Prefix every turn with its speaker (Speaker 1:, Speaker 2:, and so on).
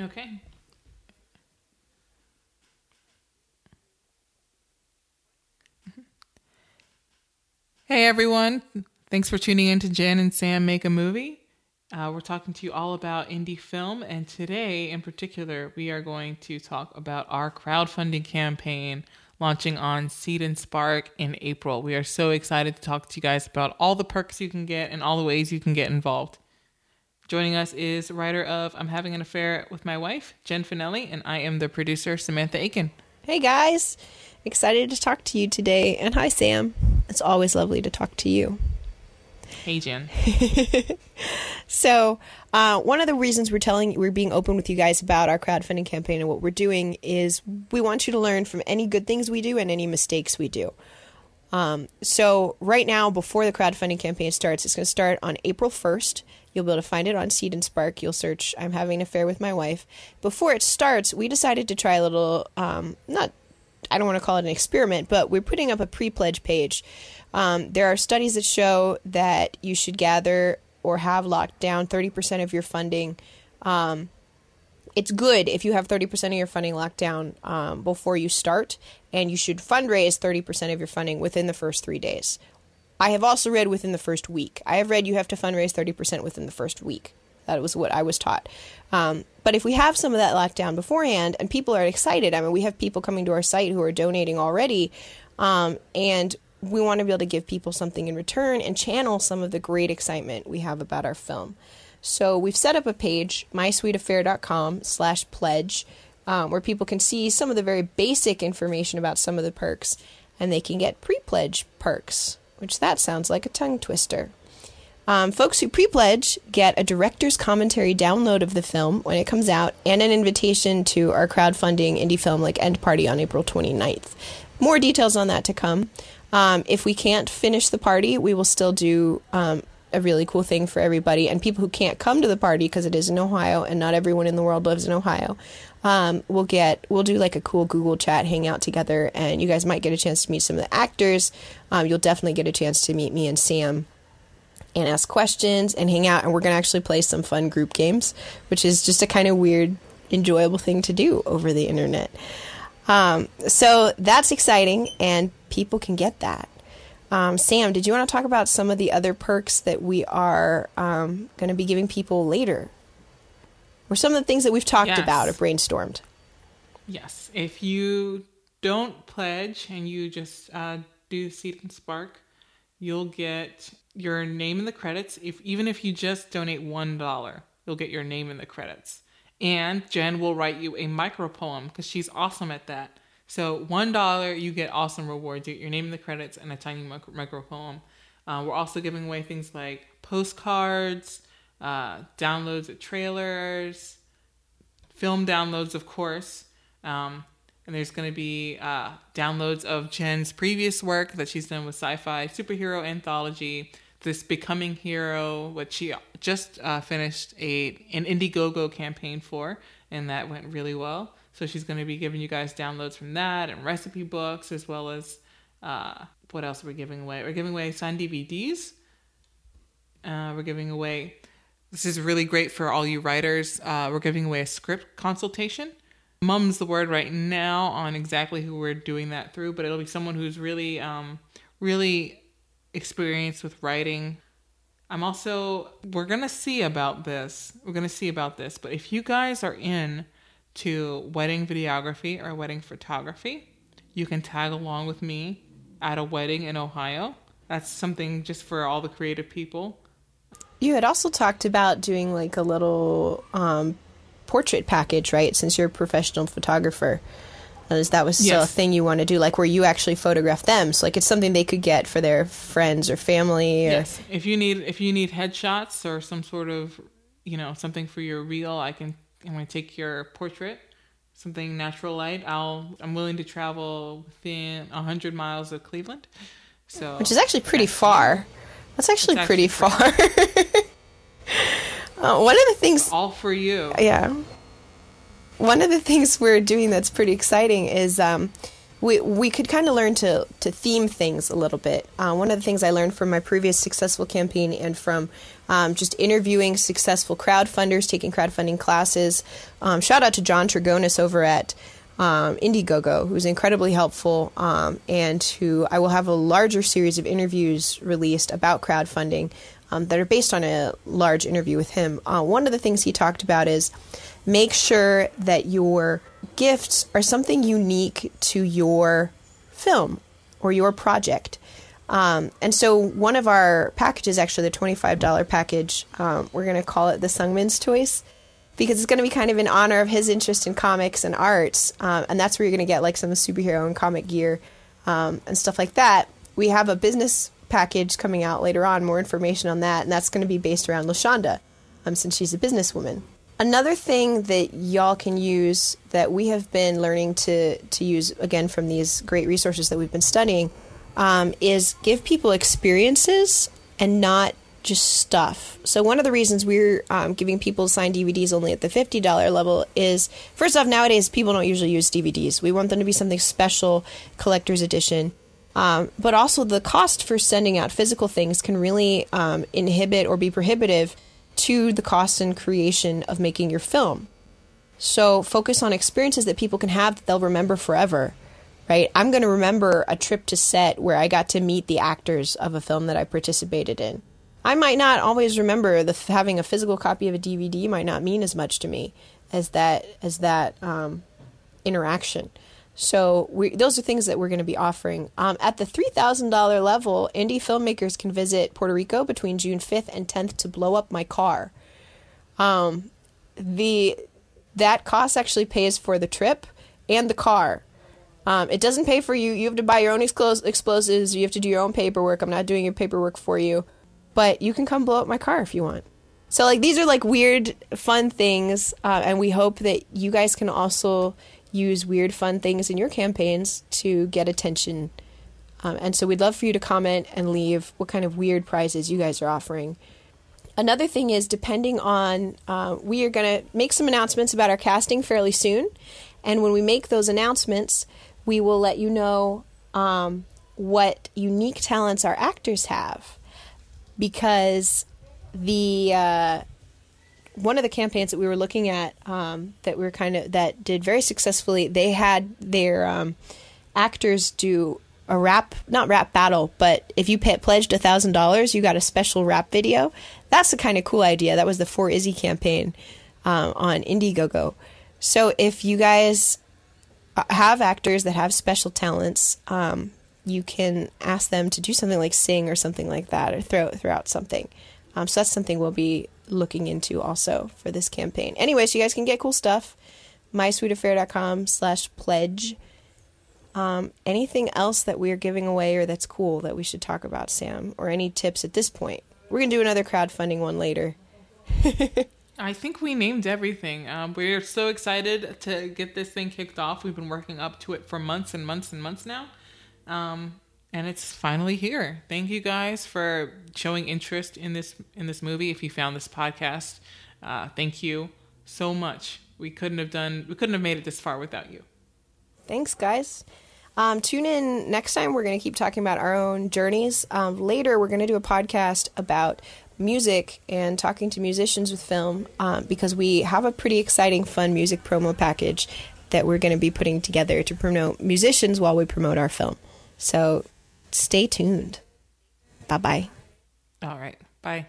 Speaker 1: Okay. Hey everyone. Thanks for tuning in to Jen and Sam Make a Movie. Uh, we're talking to you all about indie film, and today in particular, we are going to talk about our crowdfunding campaign launching on Seed and Spark in April. We are so excited to talk to you guys about all the perks you can get and all the ways you can get involved. Joining us is writer of I'm Having an Affair with My Wife, Jen Finelli, and I am the producer, Samantha Aiken.
Speaker 2: Hey guys, excited to talk to you today. And hi, Sam. It's always lovely to talk to you.
Speaker 1: Hey, Jen.
Speaker 2: So, uh, one of the reasons we're telling we're being open with you guys about our crowdfunding campaign and what we're doing is we want you to learn from any good things we do and any mistakes we do. Um, so, right now, before the crowdfunding campaign starts, it's going to start on April 1st. You'll be able to find it on Seed and Spark. You'll search I'm having an affair with my wife. Before it starts, we decided to try a little, um, not, I don't want to call it an experiment, but we're putting up a pre pledge page. Um, there are studies that show that you should gather or have locked down 30% of your funding. Um, it's good if you have 30% of your funding locked down um, before you start, and you should fundraise 30% of your funding within the first three days. I have also read within the first week. I have read you have to fundraise 30% within the first week. That was what I was taught. Um, but if we have some of that locked down beforehand and people are excited, I mean, we have people coming to our site who are donating already, um, and we want to be able to give people something in return and channel some of the great excitement we have about our film. So we've set up a page, mysweetaffair.com slash pledge, um, where people can see some of the very basic information about some of the perks, and they can get pre-pledge perks, which that sounds like a tongue twister. Um, folks who pre-pledge get a director's commentary download of the film when it comes out and an invitation to our crowdfunding indie film like End Party on April 29th. More details on that to come. Um, if we can't finish the party, we will still do um, a really cool thing for everybody and people who can't come to the party because it is in Ohio and not everyone in the world lives in Ohio. Um, we'll get we'll do like a cool Google chat hangout together, and you guys might get a chance to meet some of the actors. Um, you'll definitely get a chance to meet me and Sam and ask questions and hang out. And we're going to actually play some fun group games, which is just a kind of weird, enjoyable thing to do over the internet. Um, so that's exciting, and people can get that. Um, Sam, did you want to talk about some of the other perks that we are um, going to be giving people later? Or some of the things that we've talked
Speaker 1: Yes.
Speaker 2: about or brainstormed?
Speaker 1: Yes. If you don't pledge and you just uh, do Seed and Spark, you'll get your name in the credits. If even if you just donate one dollar, you'll get your name in the credits. And Jen will write you a micro poem because she's awesome at that. So one dollar, you get awesome rewards. You get your name in the credits and a tiny micro, micro poem. Uh, we're also giving away things like postcards, uh, downloads of trailers, film downloads, of course. Um, and there's going to be uh, downloads of Jen's previous work that she's done with sci-fi superhero anthology. This Becoming Hero, which she just uh, finished a an Indiegogo campaign for, and that went really well. So she's going to be giving you guys downloads from that and recipe books, as well as uh, what else are we giving away? We're giving away signed DVDs. Uh, we're giving away. This is really great for all you writers. Uh, we're giving away a script consultation. Mum's the word right now on exactly who we're doing that through, but it'll be someone who's really, um, really experienced with writing. I'm also. We're gonna see about this. We're gonna see about this. But if you guys are in to wedding videography or wedding photography, you can tag along with me at a wedding in Ohio. That's something just for all the creative people.
Speaker 2: You had also talked about doing like a little um, portrait package, right? Since you're a professional photographer. That was, that was still a thing you want to do, like where you actually photograph them. So, like, it's something they could get for their friends or family. Or,
Speaker 1: Yes. If you need if you need headshots or some sort of you know something for your reel, I can I'm gonna take your portrait, something natural light. I'll I'm willing to travel within hundred miles of Cleveland. So
Speaker 2: which is actually pretty far. That's actually
Speaker 1: It's
Speaker 2: pretty
Speaker 1: actually
Speaker 2: far. uh, one of the things,
Speaker 1: all for you.
Speaker 2: yeah, one of the things we're doing that's pretty exciting is um, we we could kind of learn to to theme things a little bit. Uh, one of the things I learned from my previous successful campaign and from um, just interviewing successful crowdfunders, taking crowdfunding classes. Um, shout out to John Trigonis over at um, Indiegogo, who's incredibly helpful, um, and who I will have a larger series of interviews released about crowdfunding um, that are based on a large interview with him. Uh, one of the things he talked about is make sure that your gifts are something unique to your film or your project. Um, and so one of our packages, actually the $25 package, um, we're going to call it the Sungmin's Choice because it's going to be kind of in honor of his interest in comics and arts. Um, and that's where you're going to get like some superhero and comic gear um, and stuff like that. We have a business package coming out later on, more information on that. And that's going to be based around LaShonda um, since she's a businesswoman. Another thing that y'all can use that we have been learning to, to use again from these great resources that we've been studying um, is give people experiences and not just stuff. So one of the reasons we're um, giving people signed DVDs only at the fifty dollar level is first off nowadays people don't usually use DVDs. We want them to be something special, collector's edition. Um, but also the cost for sending out physical things can really um, inhibit or be prohibitive to the cost and creation of making your film. So focus on experiences that people can have that they'll remember forever, right? I'm going to remember a trip to set where I got to meet the actors of a film that I participated in. I might not always remember the having a physical copy of a DVD might not mean as much to me as that as that um, interaction. So we, those are things that we're going to be offering. Um, at the $3,000 level, indie filmmakers can visit Puerto Rico between June 5th and 10th to blow up my car. Um, the that cost actually pays for the trip and the car. Um, it doesn't pay for you. You have to buy your own explosives. You have to do your own paperwork. I'm not doing your paperwork for you, but you can come blow up my car if you want. So like these are like weird, fun things, uh, and we hope that you guys can also use weird, fun things in your campaigns to get attention. Um, and so we'd love for you to comment and leave what kind of weird prizes you guys are offering. Another thing is, depending on, uh, we are going to make some announcements about our casting fairly soon. And when we make those announcements, we will let you know um, what unique talents our actors have. Because the uh, one of the campaigns that we were looking at um, that we were kind of that did very successfully. They had their um, actors do a rap, not rap battle, but if you pay, pledged a thousand dollars, you got a special rap video. That's the kind of cool idea. That was the For Izzy campaign um, on Indiegogo. So if you guys uh, have actors that have special talents, um, you can ask them to do something like sing or something like that, or throw throw out something. Um, so that's something we'll be looking into also for this campaign. Anyways, you guys can get cool stuff. mysweetaffair.com slash pledge. Um, anything else that we're giving away or that's cool that we should talk about, Sam? Or any tips at this point? We're going to do another crowdfunding one later.
Speaker 1: I think we named everything. Um, we're so excited to get this thing kicked off. We've been working up to it for months and months and months now. Um, and it's finally here. Thank you guys for showing interest in this in this movie. If you found this podcast, uh, thank you so much. We couldn't have done we couldn't have made it this far without you.
Speaker 2: Thanks, guys. Um, tune in next time. We're going to keep talking about our own journeys. Um, later, we're going to do a podcast about music and talking to musicians with film um, because we have a pretty exciting, fun music promo package that we're going to be putting together to promote musicians while we promote our film. So stay tuned. Bye bye.
Speaker 1: All right. Bye.